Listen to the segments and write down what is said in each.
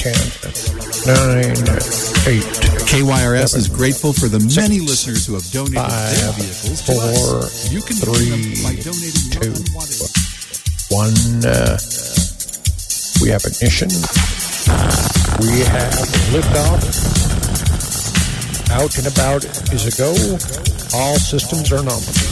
ten, nine, eight, KYRS is grateful for the many six, listeners who have donated their five, vehicles to four, us. You can three, by donating two, one. Uh, we have ignition. We have liftoff. Out and about is a go. All systems are nominal.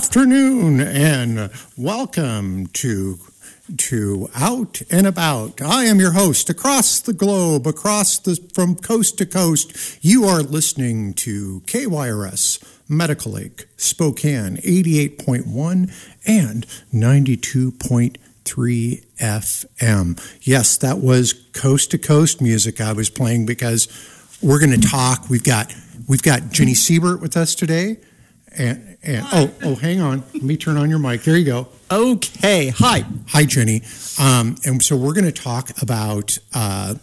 Afternoon and welcome to to Out and About. I am your host across the globe, across the from coast to coast. You are listening to KYRS Medical Lake Spokane 88.1 and 92.3 FM. Yes, that was coast to coast music I was playing because we're going to talk. We've got we've got Jenny Siebert with us today. And, and oh, oh, hang on. Let me turn on your mic. There you go. Okay. Hi. Hi, Jenny. Um, and so we're going to talk about uh,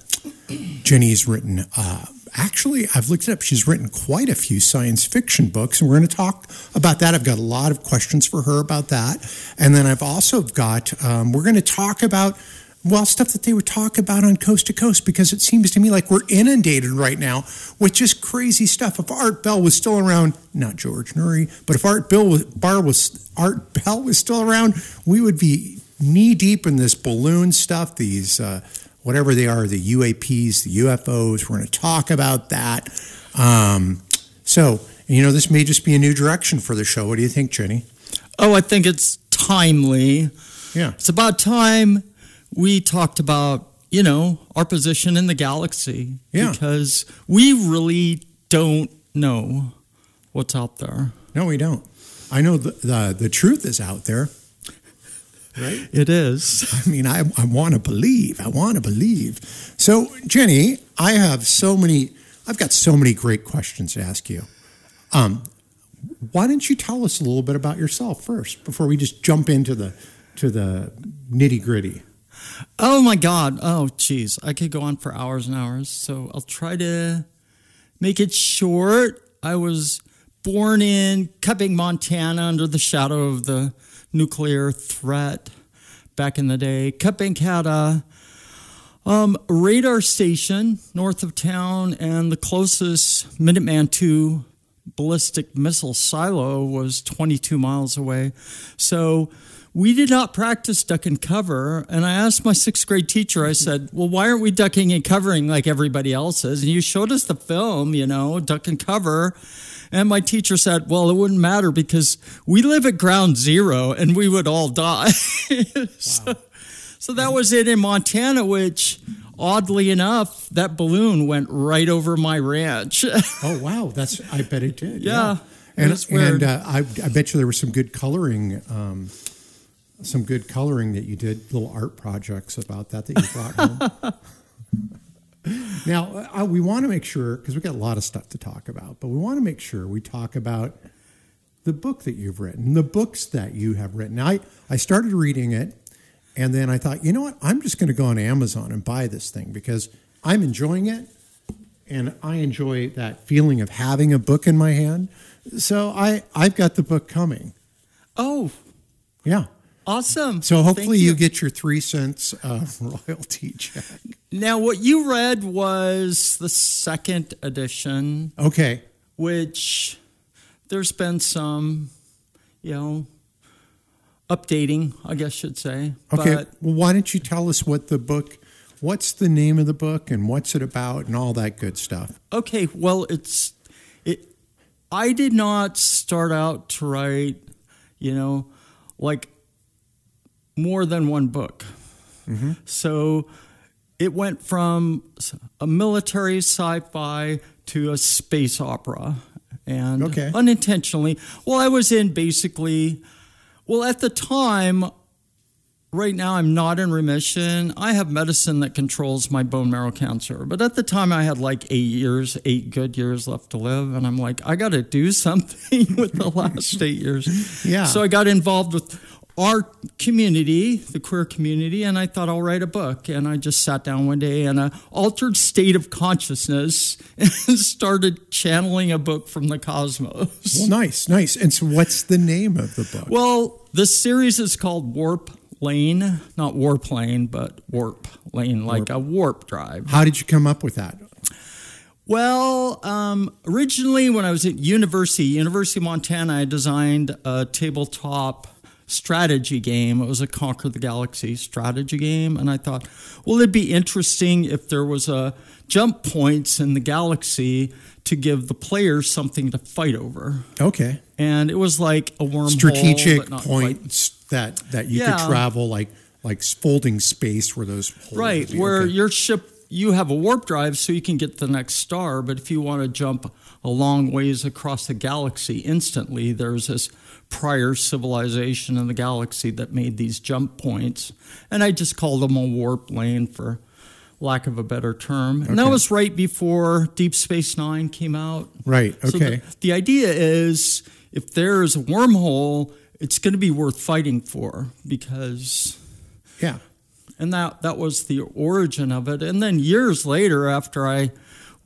Jenny's written. Uh, actually, I've looked it up. She's written quite a few science fiction books, and we're going to talk about that. I've got a lot of questions for her about that, and then I've also got. Um, we're going to talk about. Well, stuff that they would talk about on Coast to Coast because it seems to me like we're inundated right now with just crazy stuff. If Art Bell was still around, not George Noory, but if Art Bill was, Bar was Art Bell was still around, we would be knee deep in this balloon stuff. These uh, whatever they are, the UAPs, the UFOs. We're going to talk about that. Um, so you know, this may just be a new direction for the show. What do you think, Jenny? Oh, I think it's timely. Yeah. It's about time we talked about, you know, our position in the galaxy. Yeah. Because we really don't know what's out there. No, we don't. I know the the, the truth is out there. Right. It is. I mean, I, I want to believe. I want to believe. So, Jenny, I have so many, I've got so many great questions to ask you. Um, why don't you tell us a little bit about yourself first before we just jump into the to the nitty gritty? Oh my God. Oh, geez. I could go on for hours and hours. So I'll try to make it short. I was born in Cut Bank, Montana, under the shadow of the nuclear threat back in the day. Cut Bank had a um, radar station north of town, and the closest Minuteman II ballistic missile silo was 22 miles away. So we did not practice duck and cover. And I asked my sixth grade teacher, I said, Well, why aren't we ducking and covering like everybody else is? And you showed us the film, you know, duck and cover. And my teacher said, Well, it wouldn't matter because we live at ground zero and we would all die. so, so that was it in Montana, which oddly enough, that balloon went right over my ranch. Oh wow, that's I bet it did. Yeah. It and and uh, I I bet you there was some good coloring. Um, some good coloring that you did, little art projects about that that you brought home. now, uh, we want to make sure, because we've got a lot of stuff to talk about, but we want to make sure we talk about the book that you've written, the books that you have written. I, I started reading it, and then I thought, you know what? I'm just going to go on Amazon and buy this thing because I'm enjoying it, and I enjoy that feeling of having a book in my hand. So I, I've got the book coming. oh, Yeah. Awesome. So hopefully you. get your three cents of royalty check. Now, what you read was the second edition, Okay. which there's been some, you know, updating, I guess should say. Okay. But well, why don't you tell us what the book, what's the name of the book and what's it about and all that good stuff? okay, well, it's it. I did not start out to write, you know, like more than one book. Mm-hmm. So it went from a military sci-fi to a space opera, and Okay. unintentionally, well, I was in basically Well, at the time, right now I'm not in remission. I have medicine that controls my bone marrow cancer. But at the time, I had like eight years, eight good years left to live. And I'm like, I got to do something with the last eight years. Yeah. So I got involved with our community, the queer community, and I thought I'll write a book. And I just sat down one day in an altered state of consciousness and started channeling a book from the cosmos. Well, nice, nice. And so, what's the name of the book? Well, the series is called Warp Lane, not Warp Lane, but Warp Lane, like a warp drive. How did you come up with that? Well, um, originally when I was at university, University of Montana, I designed a tabletop strategy game. It was a Conquer the Galaxy strategy game, and I thought, well, it'd be interesting if there was a jump points in the galaxy to give the players something to fight over. Okay, And it was like a wormhole, strategic points that that you Yeah. could travel, like like folding space where those Right, where Okay. your ship, you have a warp drive so you can get the next star, but if you want to jump a long ways across the galaxy instantly, there's this prior civilization in the galaxy that made these jump points. And I just called them a warp lane for lack of a better term. And that was right before Deep Space Nine came out. right. So Okay. the, the idea is if there's a wormhole, it's going to be worth fighting for because yeah. and that that was the origin of it. And then years later, after I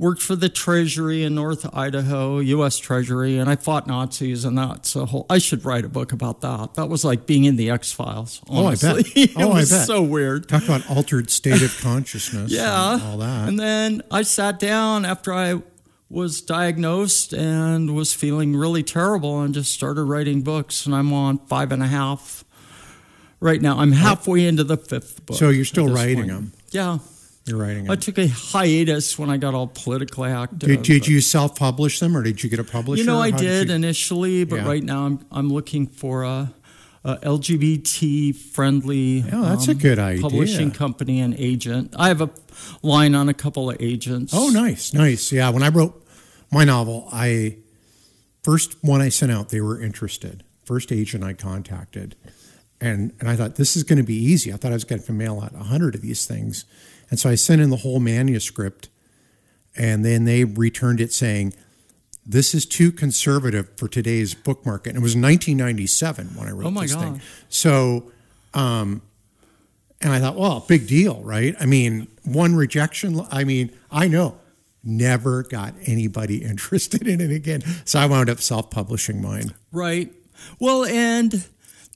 worked for the Treasury in North Idaho, U.S. Treasury, and I fought Nazis, and that's a whole. I should write a book about that. That was like being in the X Files. Oh, I bet. It Oh, I was bet. so weird. Talk about altered state of consciousness. Yeah, and all that. And then I sat down after I was diagnosed and was feeling really terrible, and just started writing books. And I'm on five and a half right now. I'm halfway into the fifth book. So you're still writing point. them. Yeah. You're writing I took a hiatus when I got all politically active. Did, did you self-publish them, or did you get a publisher? You know, I How did you- initially, but Yeah. right now I'm I'm looking for a, a LGBT friendly. Oh, that's a um, good idea. Publishing company and agent. I have a line on a couple of agents. Oh, nice, nice. Yeah, when I wrote my novel, I first one I sent out, they were interested. First agent I contacted, and and I thought this is going to be easy. I thought I was going to mail out a hundred of these things, and so I sent in the whole manuscript, and then they returned it saying. This is too conservative for today's book market. And it was 1997 when I wrote Oh, my this thing. So, um, and I thought, well, big deal, right? I mean, one rejection. I mean, I know, never got anybody interested in it again. So I wound up self-publishing mine. Right. Well, and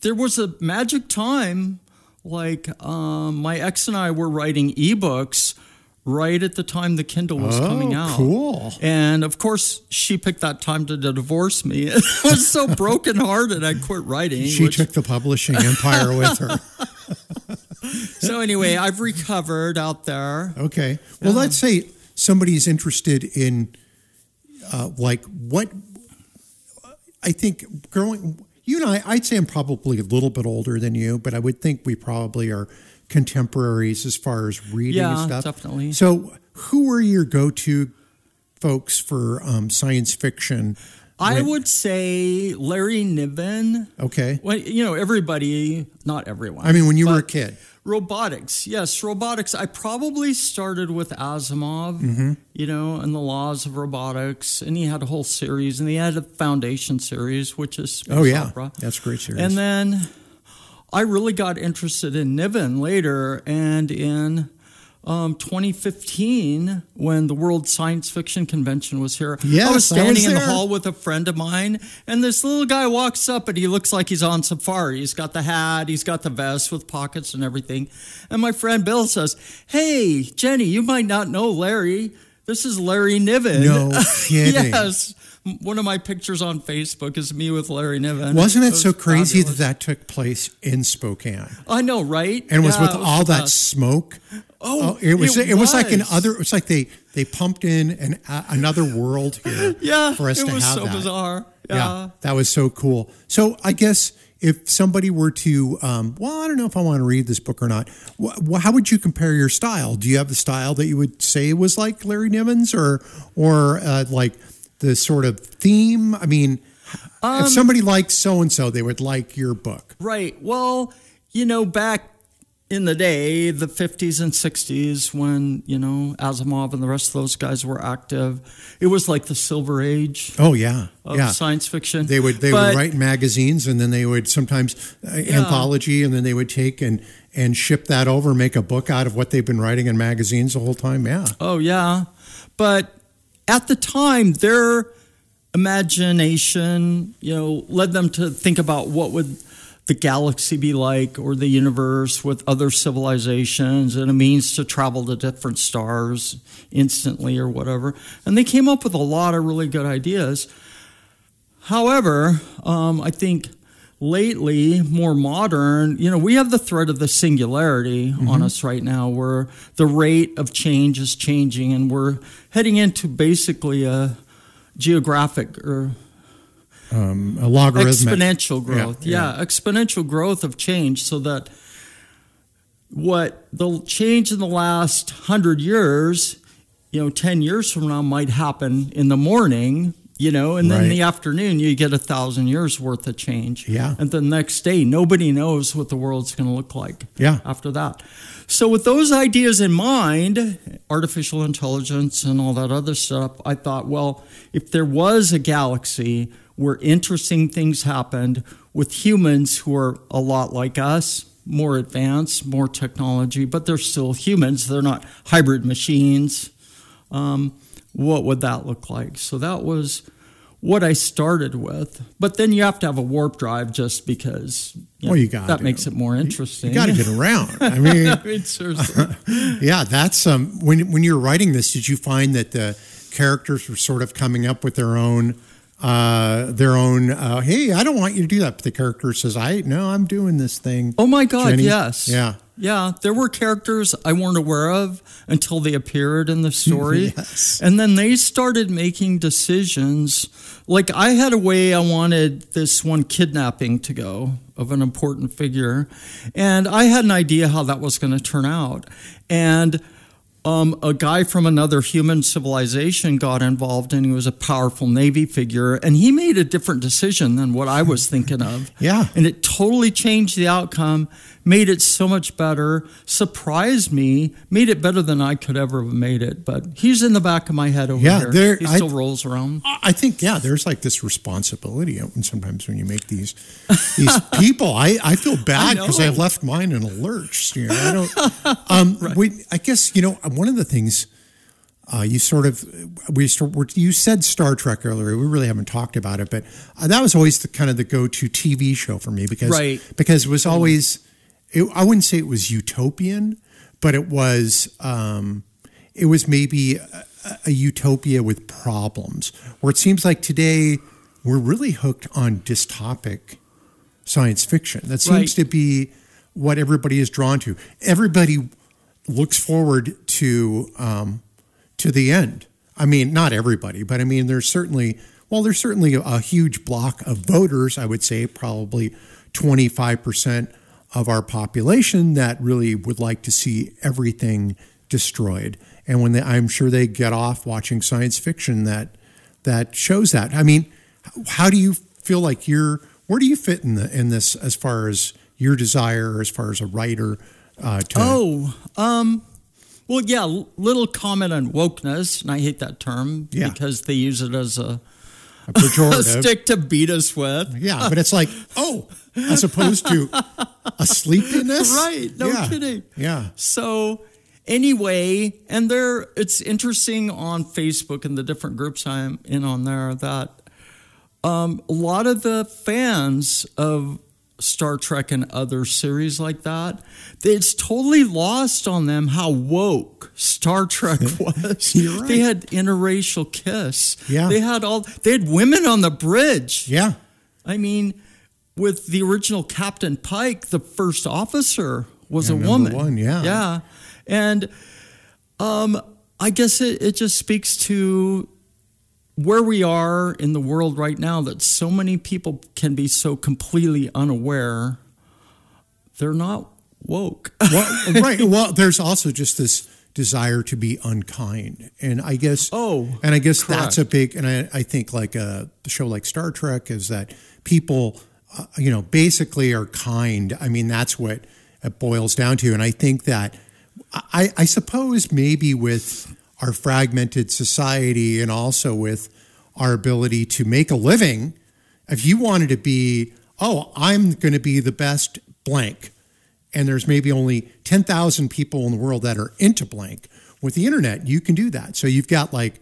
there was a magic time, like um, my ex and I were writing ebooks right at the time the Kindle was Oh, coming out. cool. And of course, she picked that time to divorce me. I was so brokenhearted, I quit writing. She which- took the publishing empire with her. so anyway, I've recovered out there. Okay. Well, let's say somebody's interested in, uh, like, what I think growing, you and I, I'd say I'm probably a little bit older than you, but I would think we probably are contemporaries as far as reading and Yeah, stuff. definitely. So, who are your go to folks for um, science fiction? I When- would say Larry Niven. Okay. Well, you know, everybody, not everyone. I mean, when you were a kid. Robotics, yes, robotics. I probably started with Asimov, Mm-hmm. you know, and the laws of robotics, and he had a whole series, and he had a foundation series, which is Space Oh, yeah. Opera. That's a great series. And then I really got interested in Niven later, and in um, 2015, when the World Science Fiction Convention was here, Yes, I was I was standing in the hall with a friend of mine, and this little guy walks up, and he looks like he's on safari. He's got the hat, he's got the vest with pockets and everything. And my friend Bill says, "Hey, Jenny, you might not know Larry. This is Larry Niven." No kidding. yes. One of my pictures on Facebook is me with Larry Niven. Wasn't it was so crazy fabulous. that that took place in Spokane? I know, right? and was with it was all that smoke. Oh, it was. It, it was. like an was. other. It's like they they pumped in an uh, another world here. Yeah, for us it to was have so that. bizarre. Yeah. Yeah. that was so cool. So I guess if somebody were to, um, well, I don't know if I want to read this book or not. Wh- how would you compare your style? Do you have the style that you would say was like Larry Niven's, or or uh, like the sort of theme? I mean, if somebody likes so and so, they would like your book. Right. Well, you know, back in the day, the 50s and 60s, when, you know, Asimov and the rest of those guys were active, it was like the silver age Oh yeah, of yeah. science fiction. They would they But- would write in magazines, and then they would sometimes uh, anthology, and then they would take and and ship that over, make a book out of what they've been writing in magazines the whole time. Yeah, Oh, yeah. But at the time, their imagination, you know, led them to think about what would the galaxy be like or the universe with other civilizations and a means to travel to different stars instantly or whatever. And they came up with a lot of really good ideas. However, um, I think lately, more modern, you know, we have the threat of the singularity on us right now, where the rate of change is changing, and we're heading into basically a geographic or um, a logarithmic. exponential Yeah, growth. Yeah, exponential growth of change, so that what the change in the last hundred years, you know, ten years from now might happen in the morning. You know, and then in the afternoon you get a thousand years worth of change. Yeah. And the next day, nobody knows what the world's going to look like. Yeah. After that, so with those ideas in mind, artificial intelligence and all that other stuff, I thought, well, if there was a galaxy where interesting things happened with humans who are a lot like us, more advanced, more technology, but they're still humans. They're not hybrid machines. Um, what would that look like? So that was what I started with. But then you have to have a warp drive just because you Well, you got that makes it more interesting. You got to get around. I mean, I mean, seriously. yeah, that's um. When when you're writing this, did you find that the characters were sort of coming up with their own, uh, their own? Uh, hey, I don't want you to do that. But the character says, "I no, I'm doing this thing." Oh my God, Jenny? yes. Yeah. Yeah, there were characters I weren't aware of until they appeared in the story. Yes. And then they started making decisions. Like I had a way I wanted this one kidnapping to go of an important figure. And I had an idea how that was going to turn out. And um, a guy from another human civilization got involved and he was a powerful Navy figure. And he made a different decision than what I was thinking of. Yeah. And it totally changed the outcome, made it so much better, surprised me, made it better than I could ever have made it. But he's in the back of my head over Yeah, here. there- he I- still rolls around. I think yeah, there's like this responsibility, and sometimes when you make these these people, I, I feel bad because I, have left mine in a lurch. You know, I don't. Um, we, I guess you know one of the things uh, you sort of we you said Star Trek earlier. We really haven't talked about it, but uh, that was always the kind of the go to TV show for me because Right. because it was always it, I wouldn't say it was utopian, but it was um, it was maybe a, a utopia with problems. Where it seems like today we're really hooked on dystopic science fiction. That seems Right. to be what everybody is drawn to. Everybody looks forward to um, to the end. I mean, not everybody, but I mean, there's certainly well, there's certainly a, a huge block of voters. I would say probably 25 percent of our population that really would like to see everything destroyed. And when they, I'm sure they get off watching science fiction that that shows that. I mean, how do you feel like you're? Where do you fit in the in this as far as your desire, as far as a writer? Uh, to, Oh, um, well, yeah, little comment on wokeness, and I hate that term Yeah. because they use it as a, a a pejorative. stick to beat us with. Yeah, but it's like, oh, as opposed to a sleepiness. Right, no Yeah. kidding. Yeah. So anyway, and there it's interesting on Facebook and the different groups I'm in on there that um, a lot of the fans of Star Trek and other series like that, it's totally lost on them how woke Star Trek was. Right. They had interracial kiss. Yeah. They had all they had women on the bridge. Yeah. I mean, with the original Captain Pike, the first officer was Yeah, a woman. one, yeah. Yeah. And um, I guess it, it just speaks to where we are in the world right now that so many people can be so completely unaware. They're not woke. Well, right. Well, there's also just this desire to be unkind. And I guess Oh, and I guess that's a big and I, I think like a, a show like Star Trek is that people uh, you know basically are kind. I mean that's what it boils down to. And I think that I, I suppose maybe with our fragmented society and also with our ability to make a living, if you wanted to be, oh, I'm going to be the best blank, and there's maybe only 10,000 people in the world that are into blank, with the internet, you can do that. So you've got like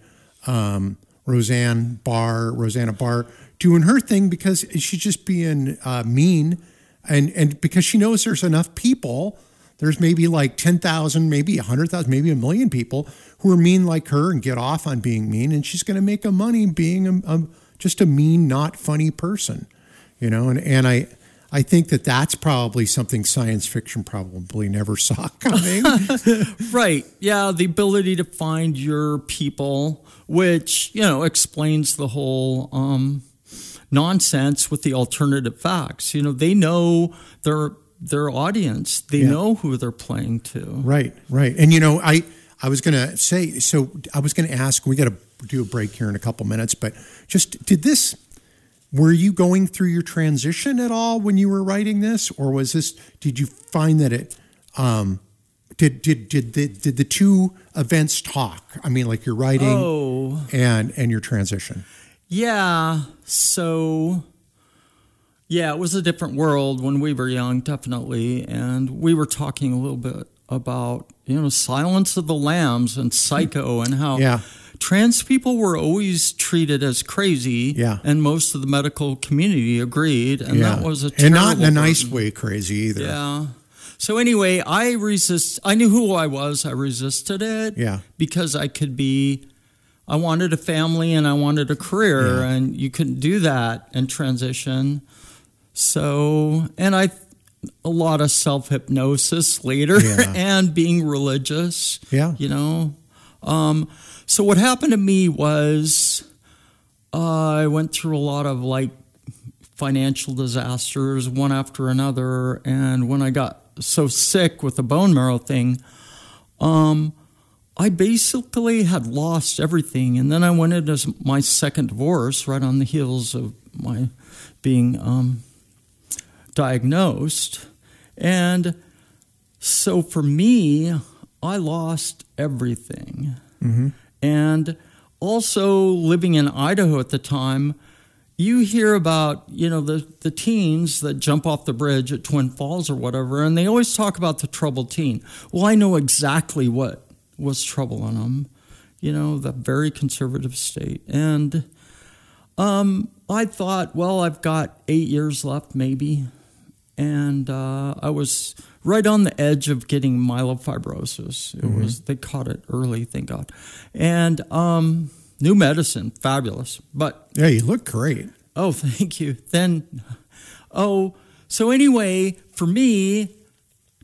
um, Roseanne Barr, Rosanna Barr, doing her thing because she's just being uh, mean, and and because she knows there's enough people. There's maybe like 10,000, maybe 100,000, maybe a million people who are mean like her and get off on being mean. And she's going to make a money being a, a, just a mean, not funny person, you know? And, and I, I think that that's probably something science fiction probably never saw coming. Right. Yeah. The ability to find your people, which, you know, explains the whole um, nonsense with the alternative facts. You know, they know their their audience. They Yeah. know who they're playing to. Right, right. And you know, I I was going to say so I was going to ask we got to do a break here in a couple minutes, but just did this were you going through your transition at all when you were writing this or was this did you find that it um did did did the, did the two events talk? I mean like your writing Oh. and and your transition. Yeah. So, yeah, it was a different world when we were young, definitely. And we were talking a little bit about, you know, Silence of the Lambs and Psycho hmm. and how Yeah. trans people were always treated as crazy. Yeah. And most of the medical community agreed. And yeah. that was a and not in a nice burden. way crazy either. Yeah. So anyway, I resist. I knew who I was. I resisted it. Yeah. Because I could be. I wanted a family and I wanted a career, Yeah. and you couldn't do that and transition. So, and I, a lot of self hypnosis later, Yeah. and being religious. Yeah. You know. Um, so what happened to me was, uh, I went through a lot of like financial disasters one after another. And when I got so sick with the bone marrow thing, um, I basically had lost everything. And then I went into my second divorce right on the heels of my being um, diagnosed. And so for me, I lost everything. And also living in Idaho at the time, you hear about, you know, the, the teens that jump off the bridge at Twin Falls or whatever, and they always talk about the troubled teen. Well, I know exactly what was troubling them, you know, the very conservative state. And um, I thought, well, I've got eight years left, maybe. And uh, I was right on the edge of getting myelofibrosis. It was they caught it early, thank God. And um, new medicine, fabulous. But Yeah, you look great. Oh, thank you. Then, oh, so anyway, for me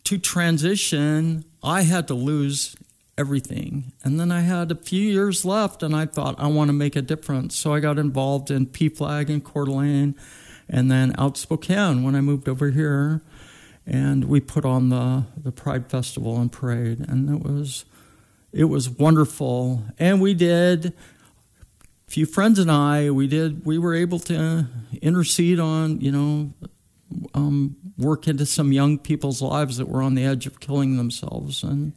to transition, I had to lose everything. And then I had a few years left, and I thought, I want to make a difference. So I got involved in PFLAG in Coeur d'Alene and then out Spokane when I moved over here. And we put on the, the Pride Festival and parade, and it was it was wonderful. And we did a few friends and I, we did, we were able to intercede on, you know, um, work into some young people's lives that were on the edge of killing themselves. And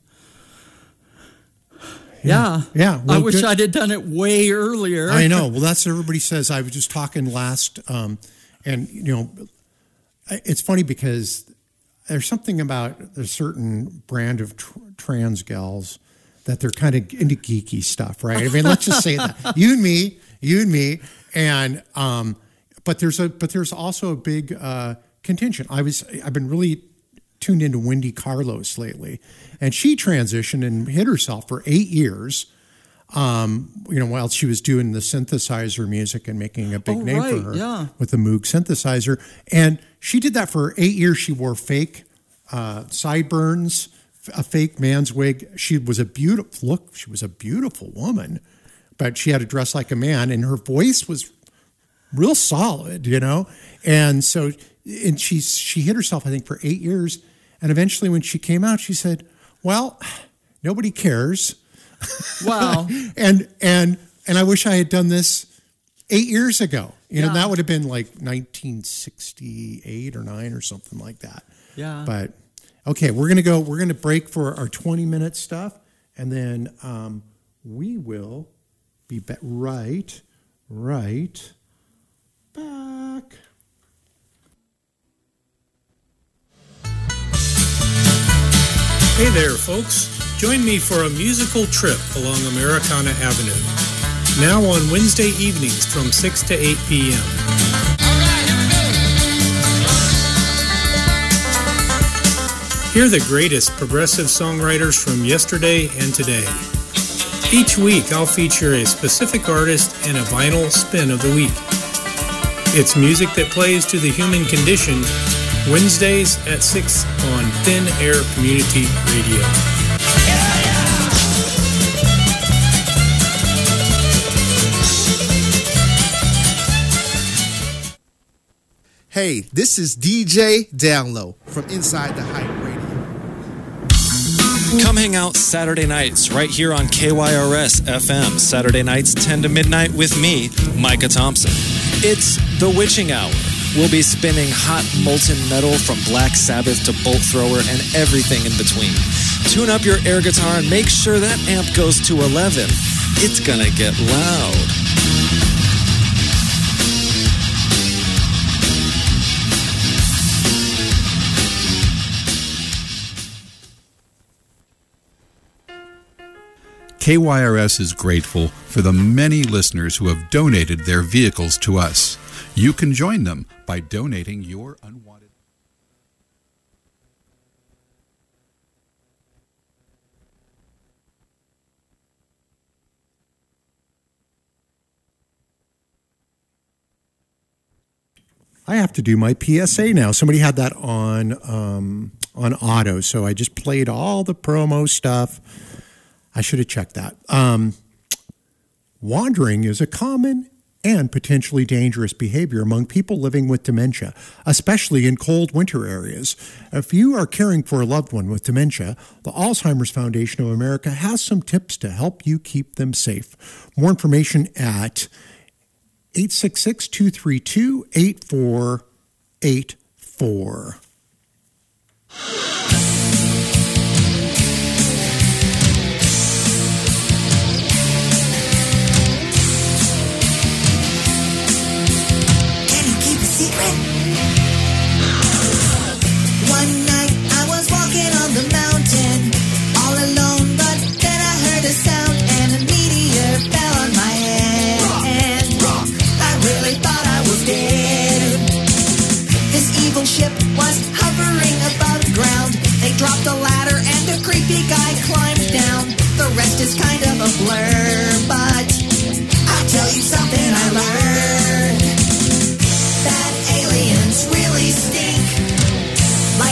yeah, Yeah, I well, wish good- I'd have done it way earlier. I know. Well, that's what everybody says. I was just talking last, um, and you know, it's funny because there's something about a certain brand of tr- trans gals that they're kind of into geeky stuff, right? I mean, let's just say that you and me, you and me, and um, but there's a but there's also a big uh, contingent. I was I've been really tuned into Wendy Carlos lately, and she transitioned and hid herself for eight years um, you know, while she was doing the synthesizer music and making a big Oh, name right, for her yeah. with the Moog synthesizer. And she did that for eight years. She wore fake uh, sideburns, a fake man's wig. She was a beautiful look. She was a beautiful woman, but she had to dress like a man, and her voice was real solid, you know. And so, and she she hit herself, I think, for eight years. And eventually, when she came out, she said, "Well." nobody cares. Wow. And and and I wish I had done this eight years ago. You know, that would have been like 1968 or nine or something like that. Yeah. But okay, we're gonna go. We're gonna break for our 20 minute stuff, and then um, we will be back. Right, right back. Hey there, folks. Join me for a musical trip along Americana Avenue. Now on Wednesday evenings from 6 to 8 p.m. Hear the greatest progressive songwriters from yesterday and today. Each week, I'll feature a specific artist and a vinyl spin of the week. It's music that plays to the human condition Wednesdays at 6 on Thin Air Community Radio. Hey, this is DJ Downlow from Inside the Hype Radio. Come hang out Saturday nights right here on KYRS FM. Saturday nights 10 to midnight with me, Micah Thompson. It's the witching hour. We'll be spinning hot molten metal from Black Sabbath to Bolt Thrower and everything in between. Tune up your air guitar and make sure that amp goes to 11. It's gonna get loud. KYRS is grateful for the many listeners who have donated their vehicles to us. You can join them by donating your unwanted. I have to do my PSA now. Somebody had that on um, on auto, so I just played all the promo stuff. I should have checked that. Um, wandering is a common and potentially dangerous behavior among people living with dementia, especially in cold winter areas. If you are caring for a loved one with dementia, the Alzheimer's Foundation of America has some tips to help you keep them safe. More information at 866 232 8484. Rest is kind of a blur, but I'll tell you something I learned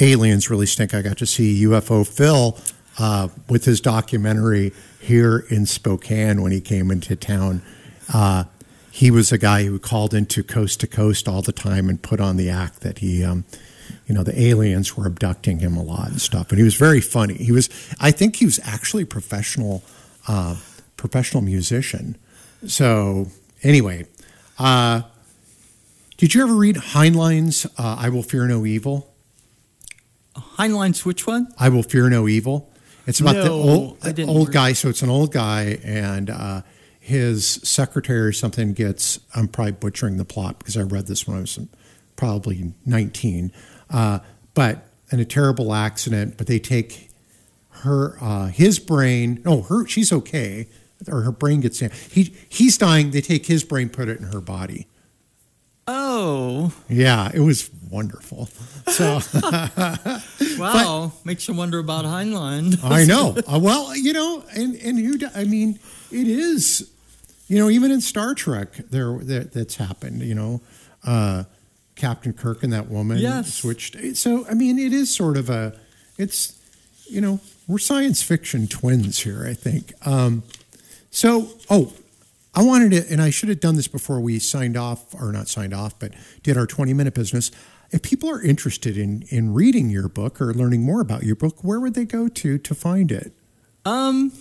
Aliens Really Stink. I got to see UFO Phil uh, with his documentary here in Spokane when he came into town. Uh, he was a guy who called into Coast to Coast all the time and put on the act that he. Um, you know the aliens were abducting him a lot and stuff and he was very funny he was i think he was actually a professional uh, professional musician so anyway uh, did you ever read heinlein's uh, i will fear no evil Heinlein's which one? i will fear no evil. It's about the old, old guy. So it's an old guy and uh, his secretary or something gets i'm probably butchering the plot because i read this when i was probably 19 uh, but in a terrible accident but they take her uh, his brain no her she's okay or her brain gets he he's dying. They take his brain put it in her body Oh, yeah it was wonderful so wow. Makes you wonder about Heinlein. I know. Uh, well, you know, and and who? I mean, it is. You know, even in Star Trek, there that, that's happened. You know, uh, Captain Kirk and that woman Yes. switched. So I mean, it is sort of a. It's you know we're science fiction twins here. I think. Um, so oh, I wanted to, and I should have done this before we signed off, or not signed off, but did our twenty minute business. If people are interested in in reading your book or learning more about your book, where would they go to to find it? Um,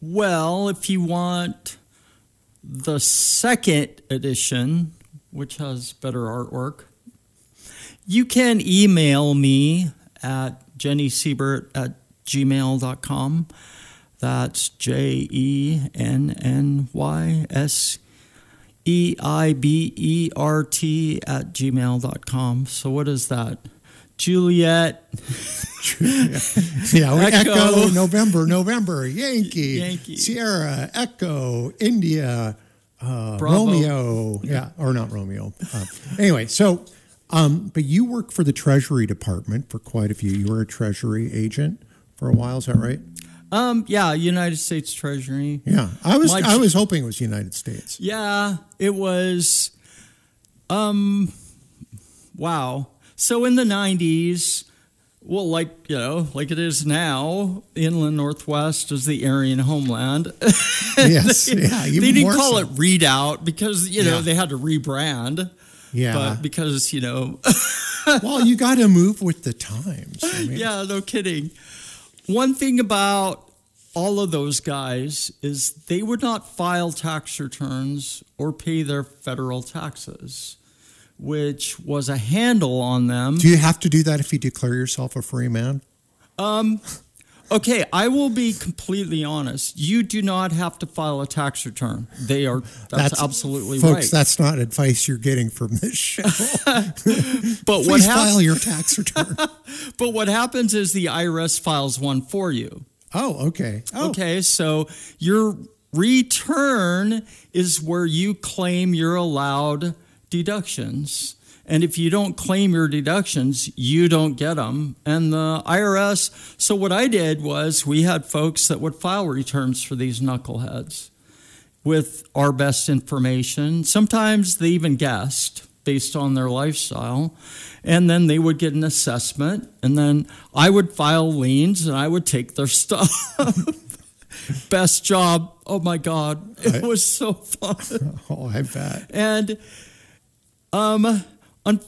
well, if you want the second edition, which has better artwork, you can email me at jennysiebert at gmail.com. That's J E N N Y S E I B E R T at gmail.com. So, what is that? Juliet Yeah, Echo. Echo, November, November, Yankee, Yankee. Sierra, Echo, India, uh, Romeo. Yeah, or not Romeo. Uh, anyway, so, um, but you work for the Treasury Department for quite a few. You were a Treasury agent for a while. Is that right? Um, yeah, United States Treasury. Yeah, I was. My I was hoping it was United States. Yeah, it was. Um, wow. So in the '90s, well, like you know, like it is now, inland Northwest is the Aryan homeland. Yes, yeah, even they didn't call so. it readout because you know Yeah. they had to rebrand. Yeah. But because you know, well, you got to move with the times. I mean, yeah, no kidding. One thing about all of those guys is they would not file tax returns or pay their federal taxes, which was a handle on them. Do you have to do that if you declare yourself a free man? Um, Okay, I will be completely honest. You do not have to file a tax return. They are that's, absolutely right. folks. right. That's not advice you're getting from this show. but what hap- file your tax return. but what happens is the IRS files one for you. oh, okay. Oh, Okay, so your return is where you claim you're allowed deductions. And if you don't claim your deductions, you don't get them. And the IRS, so what I did was we had folks that would file returns for these knuckleheads with our best information. Sometimes they even guessed based on their lifestyle. And then they would get an assessment. And then I would file liens and I would take their stuff. Best job. Oh my God. It I- was so fun. Oh, I bet. And um, un-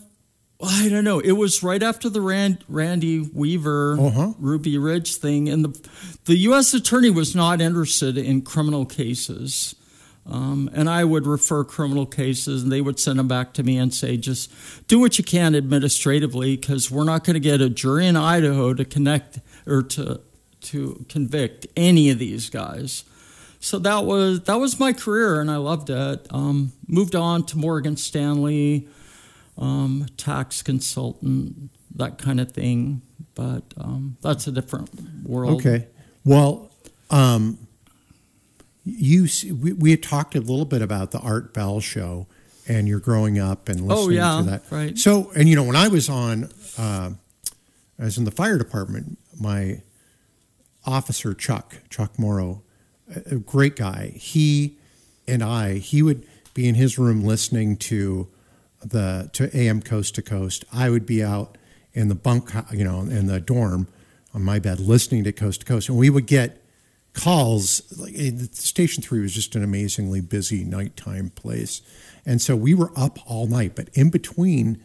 I don't know. It was right after the Rand- Randy Weaver Uh-huh. Ruby Ridge thing, and the the U.S. attorney was not interested in criminal cases. Um, and I would refer criminal cases, and they would send them back to me and say, just do what you can administratively, because we're not going to get a jury in Idaho to connect or to to convict any of these guys. So that was that was my career, and I loved it. Um, moved on to Morgan Stanley, um, tax consultant, that kind of thing. But um, that's a different world. Okay. Well, um, you we, we had talked a little bit about the Art Bell show and you're growing up and listening Oh, yeah, to that. right. So, and you know, when I was on, uh, I was in the fire department. My officer Chuck Chuck Morrow, a a great guy. He and I, he would be in his room listening to the to AM Coast to Coast. I would be out in the bunk, you know, in the dorm on my bed listening to Coast to Coast, and we would get calls. Like eh, Station Three was just an amazingly busy nighttime place, and so we were up all night. But in between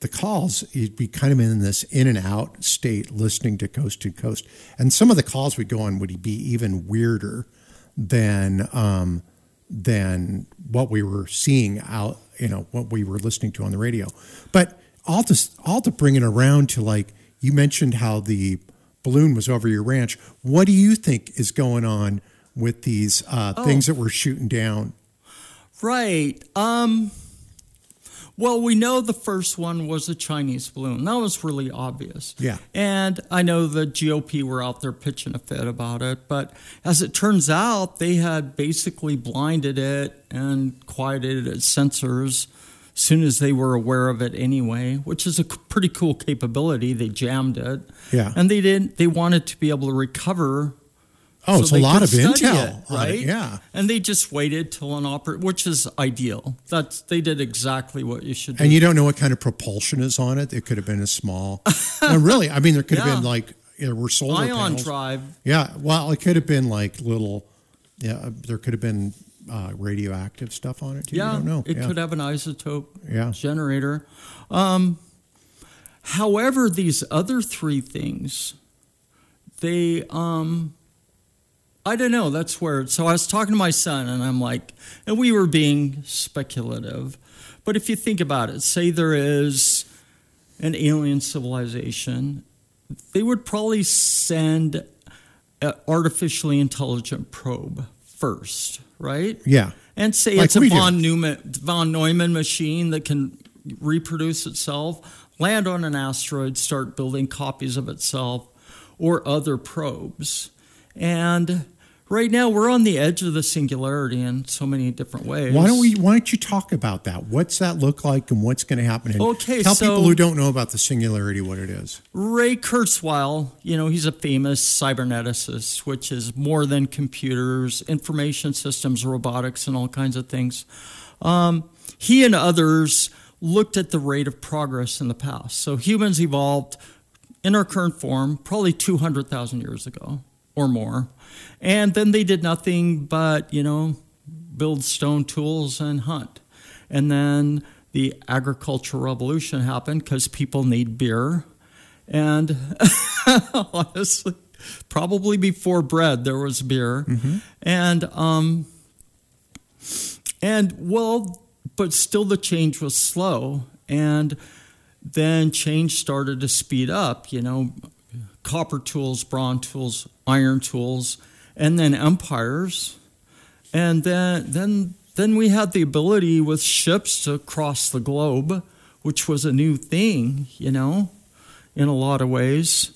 the calls, you'd be kind of in this in and out state listening to coast to coast. And some of the calls we'd go on would be even weirder than um, than what we were seeing out, you know, what we were listening to on the radio. But all to all to bring it around to like you mentioned how the balloon was over your ranch. What do you think is going on with these uh, things that we're shooting down? Right. Um, well, we know the first one was a Chinese balloon. That was really obvious. Yeah. And I know the GOP were out there pitching a fit about it, but as it turns out, they had basically blinded it and quieted its sensors as soon as they were aware of it anyway, which is a pretty cool capability. They jammed it. Yeah. And they didn't they wanted to be able to recover Oh, it's a lot of intel it, on it, right? yeah. And they just waited till an oper, which is ideal. That's they did exactly what you should do. And you don't know what kind of propulsion is on it. It could have been a small. no, really, I mean, there could have been like there were solar Ion panels. drive. Yeah, well, it could have been like little. Yeah, there could have been uh, radioactive stuff on it too. Yeah, you don't know. it yeah. could have an isotope Yeah. generator. Um, however, these other three things, they, um, I don't know. That's where. So I was talking to my son, and I'm like, and we were being speculative, but if you think about it, say there is an alien civilization, they would probably send an artificially intelligent probe first, right? Yeah. And say Like it's a von Neumann, von Neumann machine that can reproduce itself, land on an asteroid, start building copies of itself, or other probes. And right now we're on the edge of the singularity in so many different ways. Why don't we? Why don't you talk about that? What's that look like, and what's going to happen? And Okay, tell so- people who don't know about the singularity what it is. Ray Kurzweil, you know, he's a famous cyberneticist, which is more than computers, information systems, robotics, and all kinds of things. Um, he and others looked at the rate of progress in the past. So humans evolved in our current form probably 200,000 years ago or more. And then they did nothing but, you know, build stone tools and hunt. And then the agricultural revolution happened because people need beer. And honestly, probably before bread, there was beer. And, um, and well, but still the change was slow. And then change started to speed up, you know, copper tools, bronze tools, iron tools, and then empires. And then then then we had the ability with ships to cross the globe, which was a new thing, you know, in a lot of ways.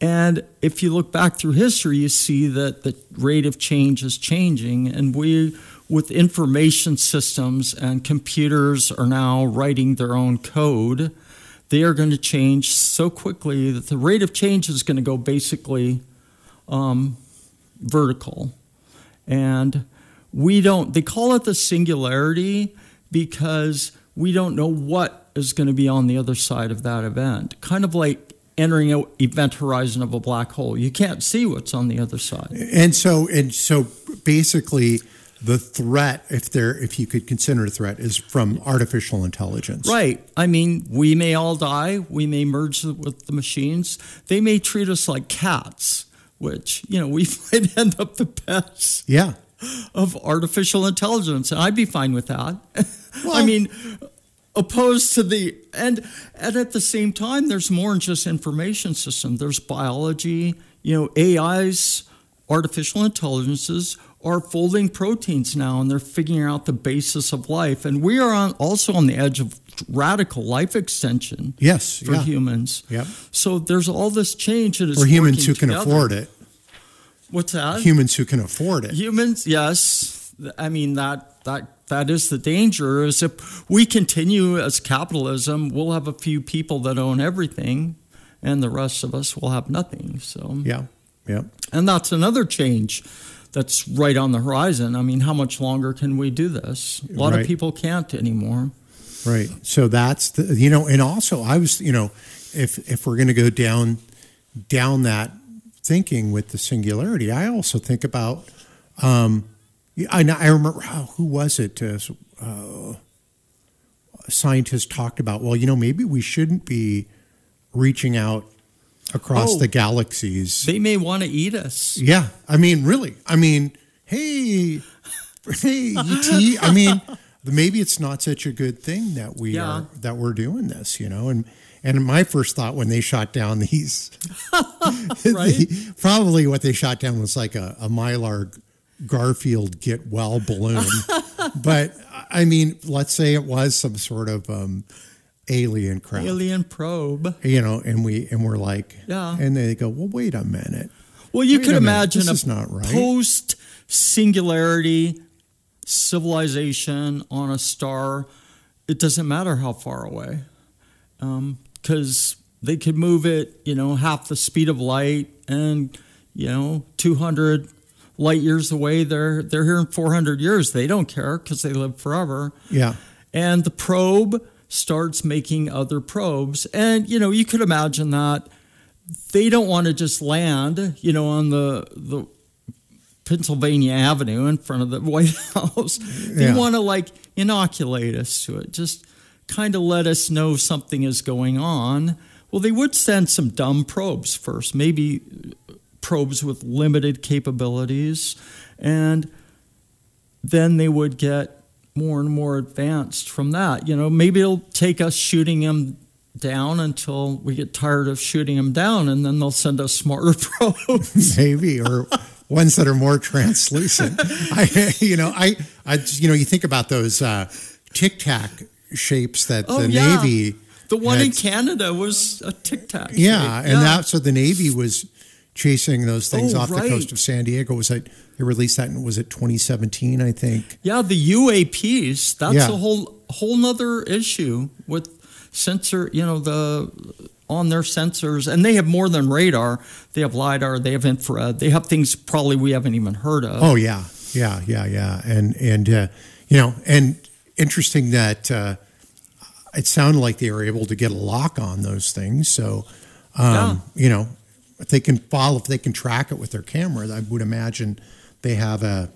And if you look back through history, you see that the rate of change is changing. And we, with information systems and computers are now writing their own code, they are going to change so quickly that the rate of change is going to go basically um, vertical. And we don't, they call it the singularity because we don't know what is going to be on the other side of that event. Kind of like entering an event horizon of a black hole. You can't see what's on the other side. And so and so basically the threat if there if you could consider a threat is from artificial intelligence. Right. I mean, we may all die. We may merge with the machines. They may treat us like cats, which, you know, we might end up the pets Yeah. of artificial intelligence. And I'd be fine with that. I mean, opposed to the and and at the same time there's more than just information system there's biology you know ais artificial intelligences are folding proteins now and they're figuring out the basis of life and we are on, also on the edge of radical life extension Yes. for yeah. humans Yep. so there's all this change that is For humans who can afford it. what's that Humans who can afford it. Humans, yes. I mean that that that is the danger. Is if we continue as capitalism, we'll have a few people that own everything, and the rest of us will have nothing. So, Yeah. Yeah. and that's another change that's right on the horizon. I mean, how much longer can we do this? A lot Right. of people can't anymore. Right. So that's the you know, and also I was you know, if if we're going to go down down that thinking with the singularity, I also think about. Um, I I remember oh, who was it? Uh, uh, scientists talked about. Well, you know, maybe we shouldn't be reaching out across Oh. the galaxies. They may want to eat us. Yeah, I mean, really. I mean, hey, hey, ET. I mean, maybe it's not such a good thing that we Yeah. are that we're doing this, you know. And and my first thought when they shot down these, Right. probably what they shot down was like a, a mylar Garfield get well balloon. but I mean, let's say it was some sort of um, alien crap. Alien probe. You know, and we and we're like, Yeah. and they go, well, wait a minute. Well, you Wait could a imagine this a is not right. post singularity civilization on a star. It doesn't matter how far away, um, because they could move it, you know, half the speed of light, and you know, 200 light years away. They're they're here in 400 years. They don't care because they live forever. Yeah. And the probe starts making other probes, and you know, you could imagine that they don't want to just land, you know, on the the Pennsylvania Avenue in front of the White House. They Yeah. want to like inoculate us to it, just kind of let us know something is going on. Well, they would send some dumb probes first, maybe uh, probes with limited capabilities, and then they would get more and more advanced from that. You know, maybe it'll take us shooting them down until we get tired of shooting them down, and then they'll send us smarter probes. maybe or ones that are more translucent. I, you know, I, I, you know, you think about those uh, tic tac shapes that Oh, the yeah. Navy. The one in Canada was a tic tac. Yeah, and that so the Navy was chasing those things Oh, off the coast of San Diego. Was it they released that? in Was it 2017? I think. Yeah, the UAPs, that's Yeah. a whole whole nother issue with sensor, you know, the on their sensors and they have more than radar. They have lidar, they have infrared, they have things probably we haven't even heard of. Oh yeah, yeah, yeah, yeah, and and uh, you know, and interesting that uh, it sounded like they were able to get a lock on those things. So, um, you know, if they can follow, if they can track it with their camera, I would imagine they have a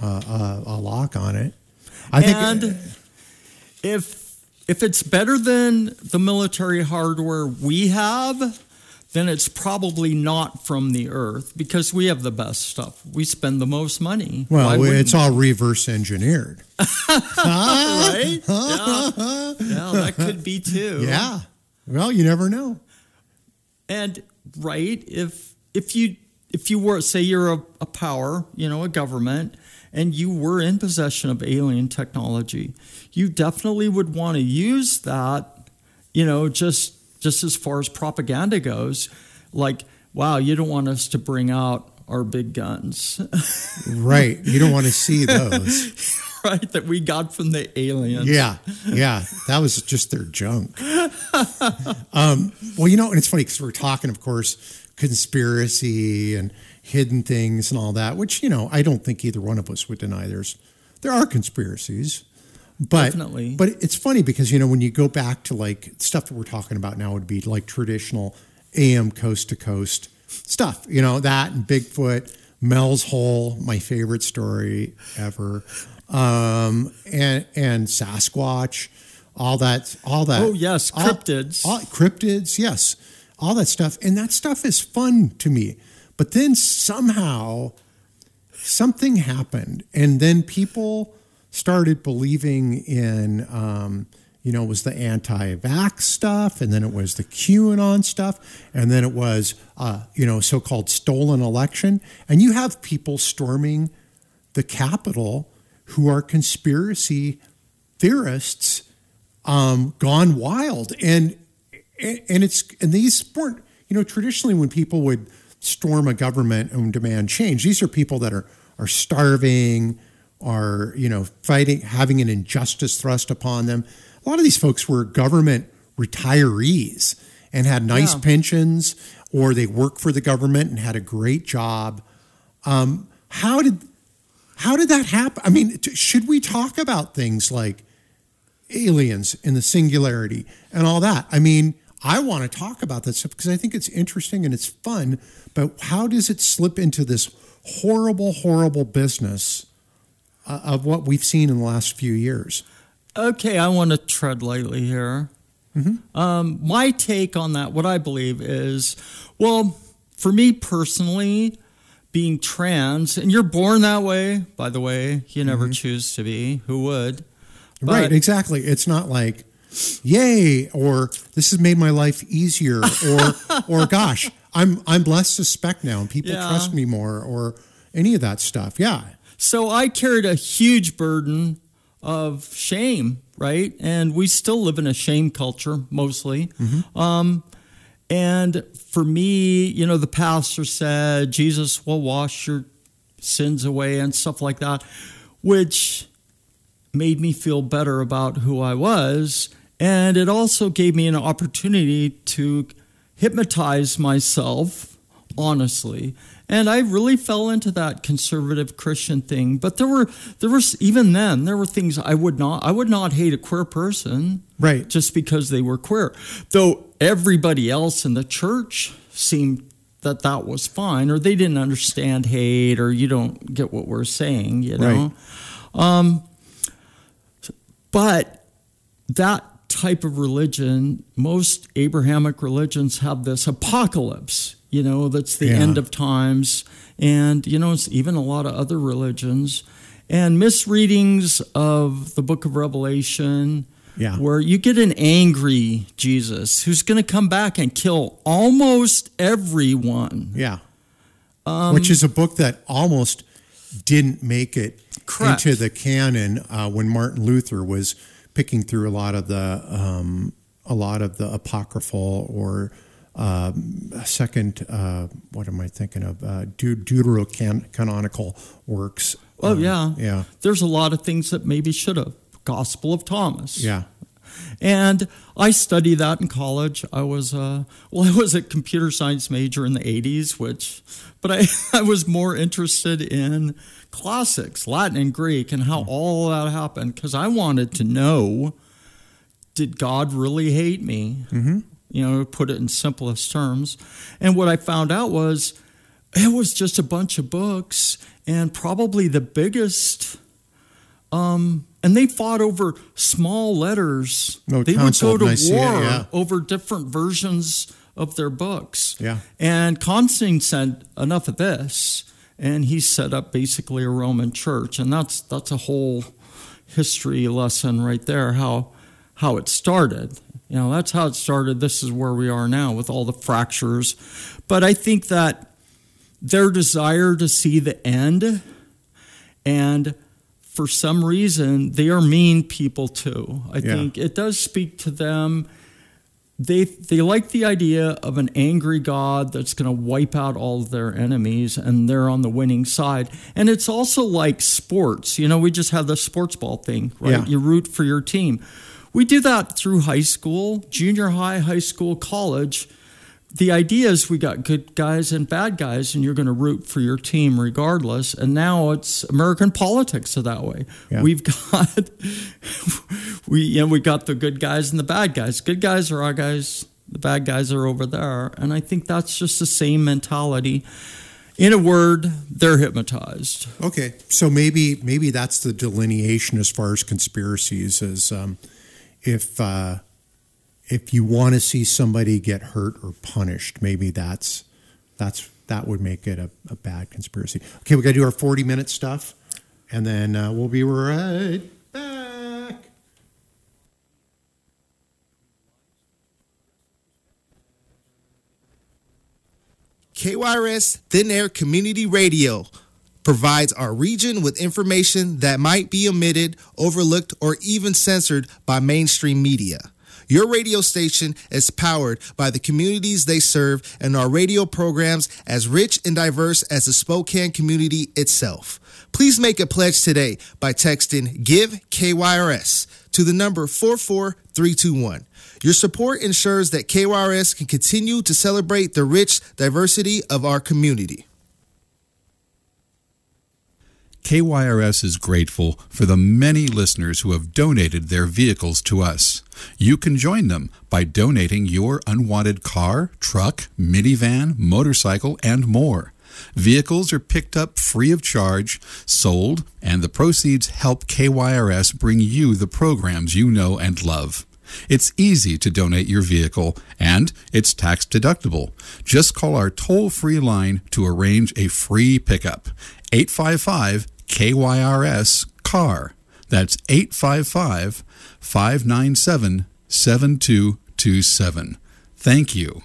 a, a, a lock on it. I and think. if if it's better than the military hardware we have, then it's probably not from the earth because we have the best stuff. We spend the most money. Well, it's all reverse engineered. right? yeah. yeah, that could be too. Yeah. Well, you never know. And right, if if you if you were say you're a, a power, you know, a government, and you were in possession of alien technology, you definitely would want to use that, you know, just just as far as propaganda goes, like, wow, you don't want us to bring out our big guns, Right. You don't want to see those. right? That we got from the aliens. Yeah, yeah, that was just their junk. Um, well, you know, and it's funny because we're talking, of course, conspiracy and hidden things and all that, which you know, I don't think either one of us would deny. There's there are conspiracies, but Definitely. but it's funny because you know when you go back to like stuff that we're talking about now would be like traditional AM coast to coast stuff, you know, that and Bigfoot. Mel's Hole, my favorite story ever, um, and and Sasquatch, all that, all that. Oh, yes, all- cryptids. all- cryptids, yes, all that stuff, and that stuff is fun to me. But then somehow something happened, and then people started believing in, um, you know, it was the anti-vax stuff, and then it was the QAnon stuff, and then it was, uh, you know, so-called stolen election, and you have people storming the Capitol who are conspiracy theorists um, gone wild, and and it's and these weren't you know traditionally when people would storm a government and demand change, these are people that are are starving, are you know fighting, having an injustice thrust upon them. A lot of these folks were government retirees and had nice Yeah. pensions, or they worked for the government and had a great job. Um, how did how did that happen? I mean, t- should we talk about things like aliens and the singularity and all that? I mean, I want to talk about that stuff because I think it's interesting and it's fun. But how does it slip into this horrible, horrible business uh, of what we've seen in the last few years? Okay, I want to tread lightly here. Um, my take on that, what I believe is, well, for me personally, being trans, and you're born that way, by the way, you never choose to be. Who would? right, exactly. It's not like, yay, or this has made my life easier, or or gosh, I'm I'm less suspect now and people Yeah. trust me more, or any of that stuff. Yeah. So I carried a huge burden of shame, right? And we still live in a shame culture mostly. Um, and for me, you know, the pastor said Jesus will wash your sins away and stuff like that, which made me feel better about who I was. And it also gave me an opportunity to hypnotize myself honestly. And I really fell into that conservative Christian thing. But there were there was even then there were things I would not I would not hate a queer person Right. just because they were queer. Though everybody else in the church seemed that that was fine or they didn't understand hate or you don't get what we're saying, you know. Um but that type of religion, most Abrahamic religions have this apocalypse, you know, that's the Yeah. end of times. And, you know, it's even a lot of other religions. And misreadings of the book of Revelation, Yeah. where you get an angry Jesus who's going to come back and kill almost everyone. Yeah. Um, Which is a book that almost didn't make it Correct. into the canon uh, when Martin Luther was picking through a lot of the um, a lot of the apocryphal or um, second uh, what am I thinking of uh, Deut- deuterocanonical works. Oh, Um, yeah. yeah, There's a lot of things that maybe should have. Gospel of Thomas. yeah, And I studied that in college. I was uh, well, I was a computer science major in the '80s, which, but I, I was more interested in classics, Latin and Greek, and how all that happened because I wanted to know: Did God really hate me? Mm-hmm. You know, put it in simplest terms. And what I found out was it was just a bunch of books, and probably the biggest um, and they fought over small letters. No, they would go to war yeah. over different versions of their books. Yeah. And Constantine said, "Enough of this," and he set up basically a Roman church, and that's that's a whole history lesson right there. How how it started. You know, that's how it started. This is where we are now with all the fractures. But I think that their desire to see the end and for some reason they are mean people too. I Yeah. think it does speak to them. They they like the idea of an angry god that's going to wipe out all of their enemies and they're on the winning side. And it's also like sports. You know we just have the sports ball thing right? Yeah. you root for your team. We do that through high school junior high high school college the idea is we got good guys and bad guys, and you're going to root for your team regardless. And now it's American politics are that way. Yeah. We've got we you know we got the good guys and the bad guys. Good guys are our guys. The bad guys are over there, and I think that's just the same mentality. In a word, they're hypnotized. Okay, so maybe maybe that's the delineation as far as conspiracies is um, if uh, if you want to see somebody get hurt or punished, maybe that's that's that would make it a, a bad conspiracy. Okay, we got to do our forty minute stuff, and then uh, we'll be right back. KYRS Thin Air Community Radio provides our region with information that might be omitted, overlooked, or even censored by mainstream media. Your radio station is powered by the communities they serve and our radio programs as rich and diverse as the Spokane community itself. Please make a pledge today by texting GIVE KYRS to the number 44321. Your support ensures that KYRS can continue to celebrate the rich diversity of our community. KYRS is grateful for the many listeners who have donated their vehicles to us. You can join them by donating your unwanted car, truck, minivan, motorcycle, and more. Vehicles are picked up free of charge, sold, and the proceeds help KYRS bring you the programs you know and love. It's easy to donate your vehicle and it's tax deductible. Just call our toll free line to arrange a free pickup. 855 KYRS CAR. That's 855 597 7227. Thank you.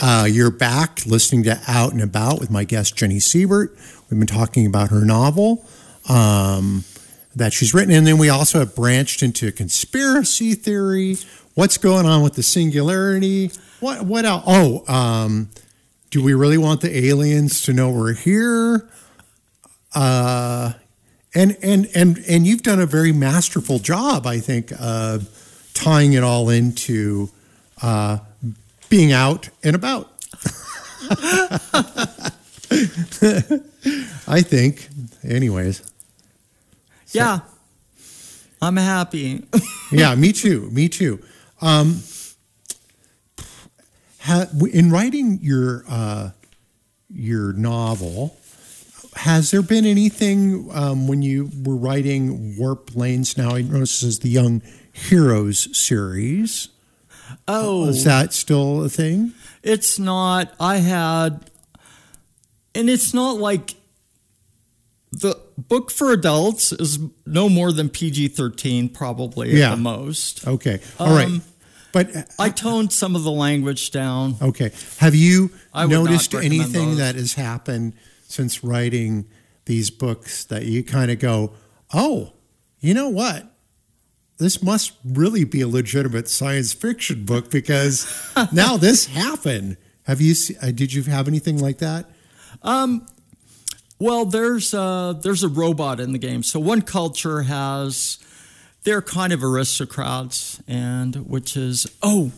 Uh, you're back listening to Out and About with my guest Jenny Siebert. We've been talking about her novel um, that she's written, and then we also have branched into conspiracy theory. What's going on with the singularity? What what else? Oh, um, do we really want the aliens to know we're here? Uh, and and and and you've done a very masterful job, I think, of tying it all into uh, being out and about. I think, anyways. Yeah. I'm happy. Yeah, me too. Me too. Um, ha, in writing your uh, your novel, has there been anything um, when you were writing Warp Lanes? Now I notice this is the Young Heroes series. Oh, Is that still a thing? It's not. I had, and it's not like the book for adults is no more than PG 13, probably Yeah. at the most. Okay, all right. Um, But uh, I toned some of the language down. Okay. Have you noticed anything those. that has happened since writing these books that you kind of go, oh, you know what? This must really be a legitimate science fiction book because now this happened. Have you? Uh, did you have anything like that? Well, there's a, there's a robot in the game. So one culture has they're kind of aristocrats, and which is oh,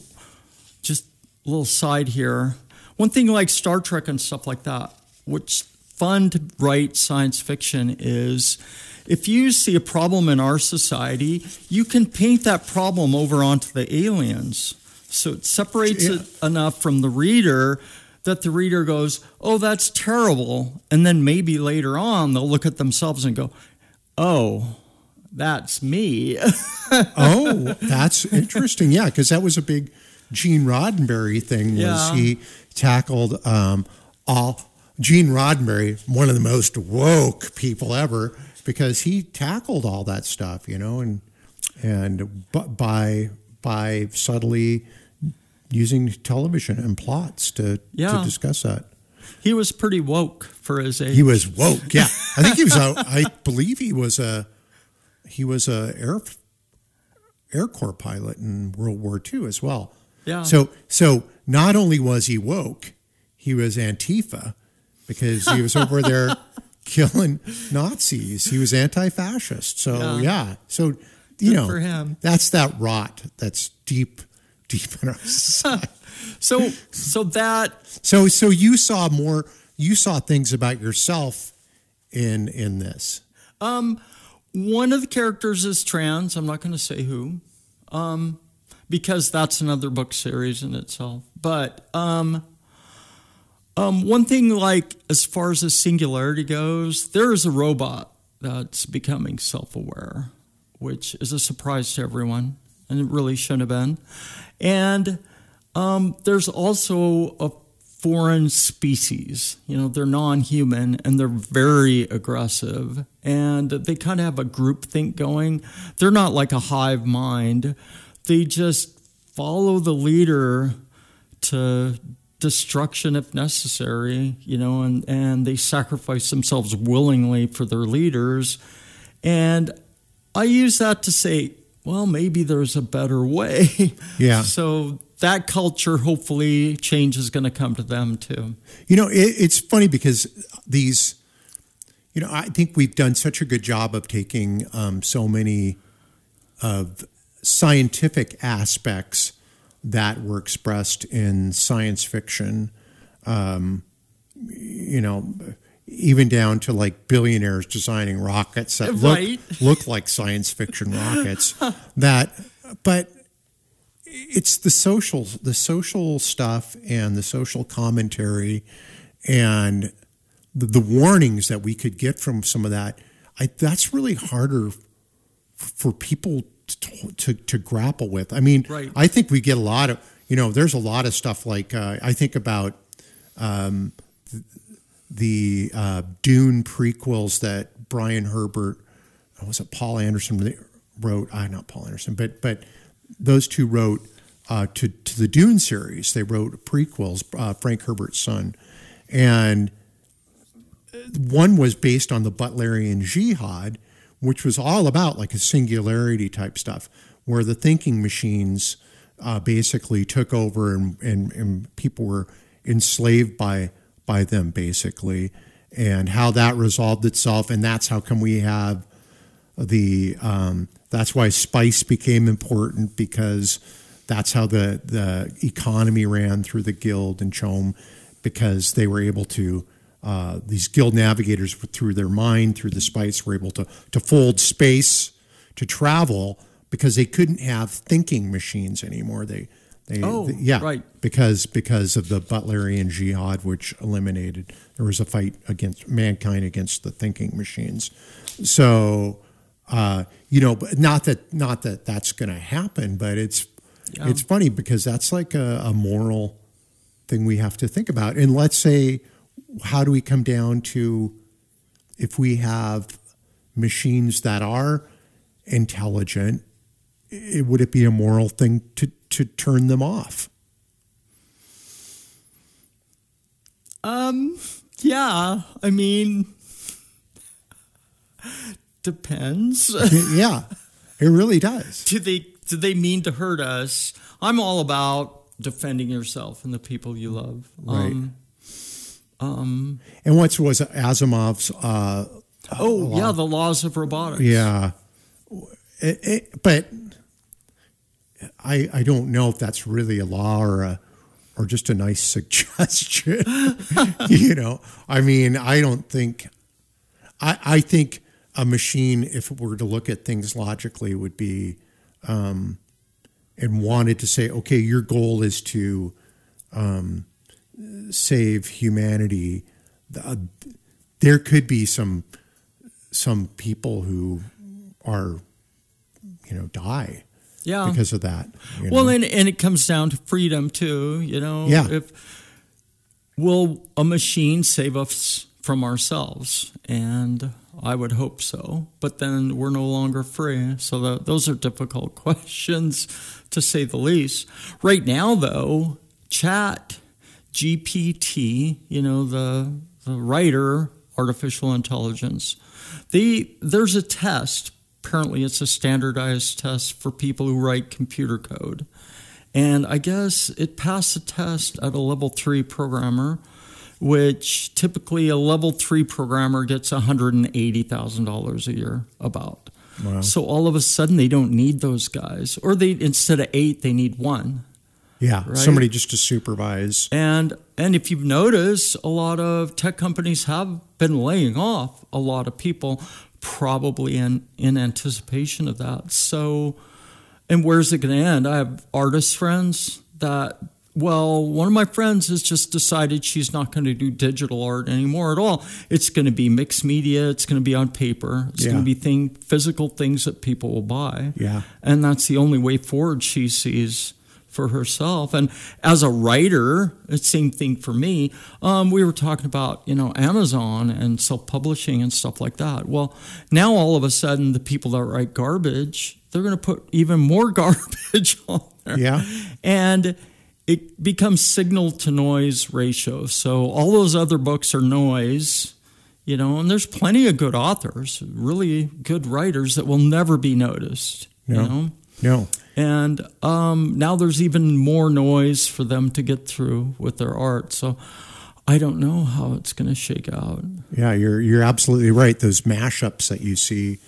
just a little side here. One thing like Star Trek and stuff like that, which fun to write science fiction is if you see a problem in our society, you can paint that problem over onto the aliens. So it separates Yeah. it enough from the reader that the reader goes, Oh, that's terrible. And then maybe later on they'll look at themselves and go, Oh, that's me. Oh, that's interesting. Yeah, because that was a big Gene Roddenberry thing. Was Yeah. he tackled um, all Gene Roddenberry, one of the most woke people ever, because he tackled all that stuff, you know, and and bu- by by subtly using television and plots to to discuss that. he was pretty woke for his age. He was woke. Yeah, I think he was. A, I believe he was a he was a air Air Corps pilot in World War II as well. Yeah. So so not only was he woke, he was Antifa because he was over there killing Nazis. He was anti-fascist. So yeah. Yeah. So you Good know for him. that's that rot that's deep deep in our society. so so that So so you saw more you saw things about yourself in in this. Um, one of the characters is trans. I'm not going to say who, um, because that's another book series in itself. But um, um, one thing, like as far as the singularity goes, there is a robot that's becoming self-aware, which is a surprise to everyone, and it really shouldn't have been. And um, there's also a foreign species. You know, they're non-human and they're very aggressive, and they kind of have a group think going. They're not like a hive mind. They just follow the leader to destruction if necessary. You know, and and they sacrifice themselves willingly for their leaders. And I use that to say, well, maybe there's a better way. Yeah. So that culture, hopefully, change is going to come to them too. You know, it, it's funny because these, you know, I think we've done such a good job of taking um, so many of scientific aspects that were expressed in science fiction. Um, you know, even down to like billionaires designing rockets that Right. look look like science fiction rockets. that, but it's the social the social stuff and the social commentary and the, the warnings that we could get from some of that I, that's really harder for people to, to, to grapple with i mean Right. i think we get a lot of you know there's a lot of stuff like uh, i think about um, th- the uh, dune prequels that brian herbert uh, was it paul anderson wrote uh, not paul anderson but but those two wrote uh, to to the Dune series. They wrote prequels. Uh, Frank Herbert's son, and one was based on the Butlerian Jihad, which was all about like a singularity type stuff, where the thinking machines uh, basically took over and, and, and people were enslaved by by them basically, and how that resolved itself, and that's how come we have the um, that's why spice became important because that's how the the economy ran through the guild and CHOAM because they were able to uh, these guild navigators through their mind through the spice were able to to fold space to travel because they couldn't have thinking machines anymore they they, Oh, they- yeah right. because because of the Butlerian Jihad, which eliminated there was a fight against mankind against the thinking machines. So, uh, you know, but not that not that that's going to happen, but it's Yeah. it's funny because that's like a, a moral thing we have to think about. And let's say, how do we come down to if we have machines that are intelligent? It, would it be a moral thing to to turn them off? Um, yeah, I mean, depends. yeah, it really does. do they do they mean to hurt us? I'm all about defending yourself and the people you love. Right. Um, um, And what was Asimov's? Uh, oh yeah, the laws of robotics. yeah, It- it- but I I don't know if that's really a law or a or just a nice suggestion. you know, I mean, I don't think. I I think a machine, if it were to look at things logically, would be, um, and wanted to say, okay, your goal is to um, save humanity. Uh, there could be some some people who are, you know, die Yeah. because of that. you Well, and, and it comes down to freedom too. You know, Yeah. If will a machine save us from ourselves? And I would hope so. But then we're no longer free. So tho- those are difficult questions, to say the least. Right now, though, Chat GPT, you know, the the writer artificial intelligence. They there's a test. Apparently, it's a standardized test for people who write computer code. And I guess it passed the test at a level three programmer, which typically a level three programmer gets $180,000 a year about. Wow. So all of a sudden they don't need those guys. Or they instead of eight, they need one. Yeah, right? somebody just to supervise. And and if you've noticed, a lot of tech companies have been laying off a lot of people, probably in in anticipation of that. So, and where's it going to end? I have artist friends that. Well, one of my friends has just decided she's not going to do digital art anymore at all. It's going to be mixed media. It's going to be on paper. It's Yeah. going to be thing, physical things that people will buy. Yeah. And that's the only way forward she sees for herself. And as a writer, it's the same thing for me. Um, we were talking about, you know, Amazon and self-publishing and stuff like that. Well, now all of a sudden the people that write garbage, they're going to put even more garbage on there. Yeah. And it becomes signal to noise ratio. So all those other books are noise, you know, and there's plenty of good authors, really good writers that will never be noticed, No. you know. No. And um, now there's even more noise for them to get through with their art. So I don't know how it's going to shake out. Yeah, you're you're absolutely right. Those mashups that you see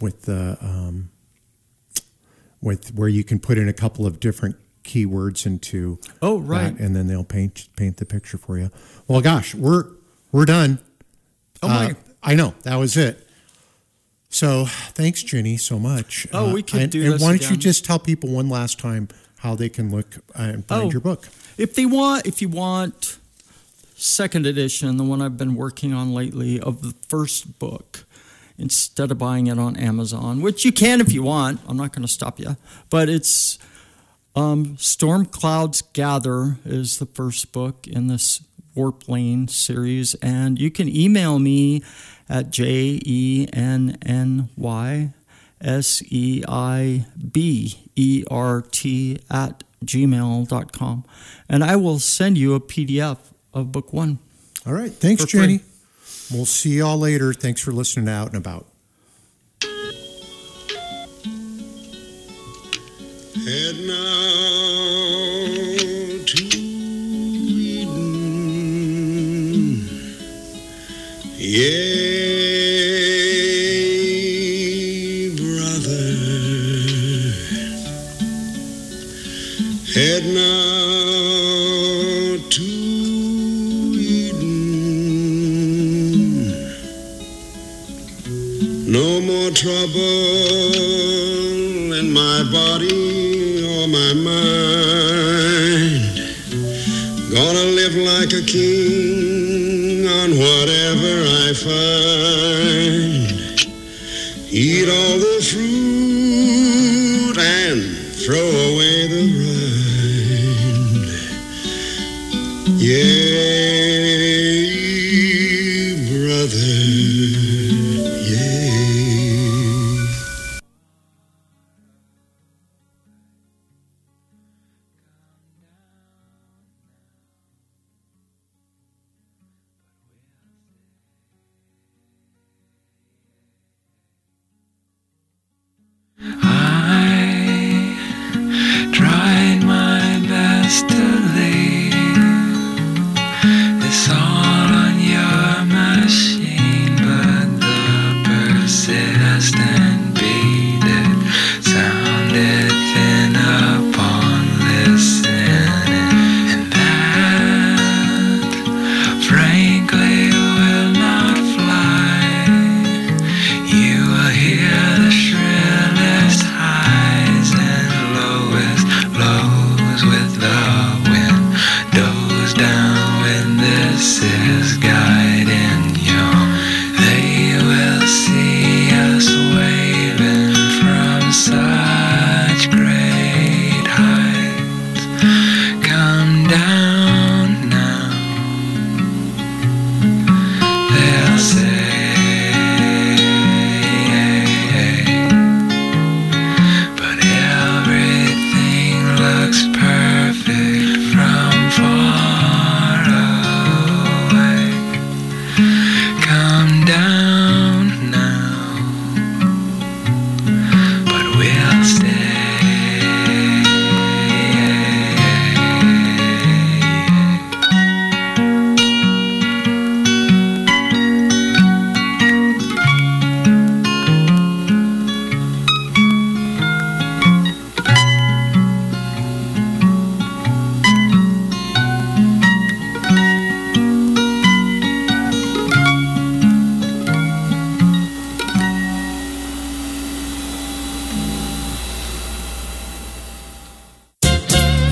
with the um, with where you can put in a couple of different keywords into Oh, right. that, and then they'll paint paint the picture for you. Well, gosh, we're we're done. Oh, my. Uh, I know that was it. So thanks, Jenny, so much. Uh, Oh, we can and, do And this why don't you just tell people one last time how they can look uh, and find Oh. your book? If they want, if you want second edition, the one I've been working on lately of the first book, instead of buying it on Amazon, which you can if you want, I'm not going to stop you, but it's um, Storm Clouds Gather is the first book in this Warp Lane series, and you can email me at j e n n y s e i b e r t at gmail.com. And I will send you a PDF of book one. All right. Thanks, For free. Jenny. We'll see y'all later. Thanks for listening to Out and About. Head now to Eden. Yea, Head now to Eden. No more trouble in my body or my mind. Gonna live like a king on whatever I find.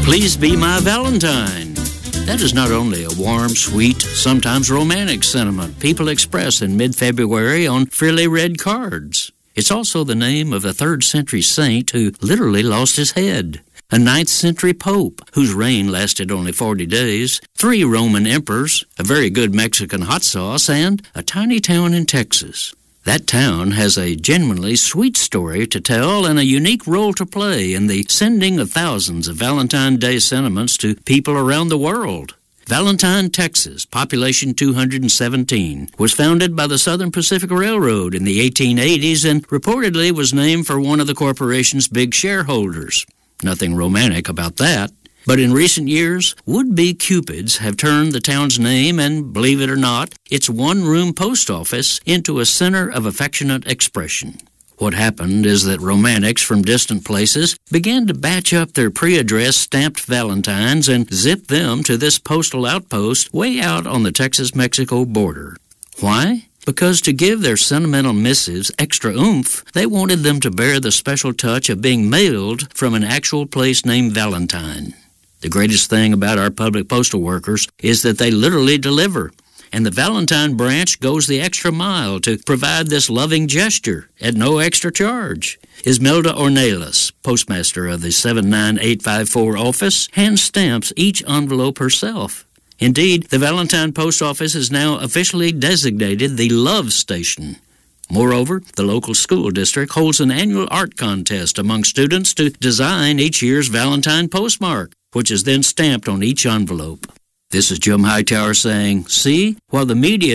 Please be my Valentine. That is not only a warm, sweet, sometimes romantic sentiment people express in mid February on frilly red cards. It's also the name of a third century saint who literally lost his head, a ninth century pope whose reign lasted only 40 days, three Roman emperors, a very good Mexican hot sauce, and a tiny town in Texas. That town has a genuinely sweet story to tell and a unique role to play in the sending of thousands of Valentine Day sentiments to people around the world. Valentine, Texas, population 217, was founded by the Southern Pacific Railroad in the 1880s and reportedly was named for one of the corporation's big shareholders. Nothing romantic about that. But in recent years, would-be Cupids have turned the town's name and, believe it or not, its one-room post office into a center of affectionate expression. What happened is that romantics from distant places began to batch up their pre-addressed stamped valentines and zip them to this postal outpost way out on the Texas-Mexico border. Why? Because to give their sentimental missives extra oomph, they wanted them to bear the special touch of being mailed from an actual place named Valentine. The greatest thing about our public postal workers is that they literally deliver. And the Valentine branch goes the extra mile to provide this loving gesture at no extra charge. Ismelda Ornelas, postmaster of the 79854 office, hand stamps each envelope herself. Indeed, the Valentine Post Office is now officially designated the Love Station. Moreover, the local school district holds an annual art contest among students to design each year's Valentine postmark, which is then stamped on each envelope. This is Jim Hightower saying, See, while the media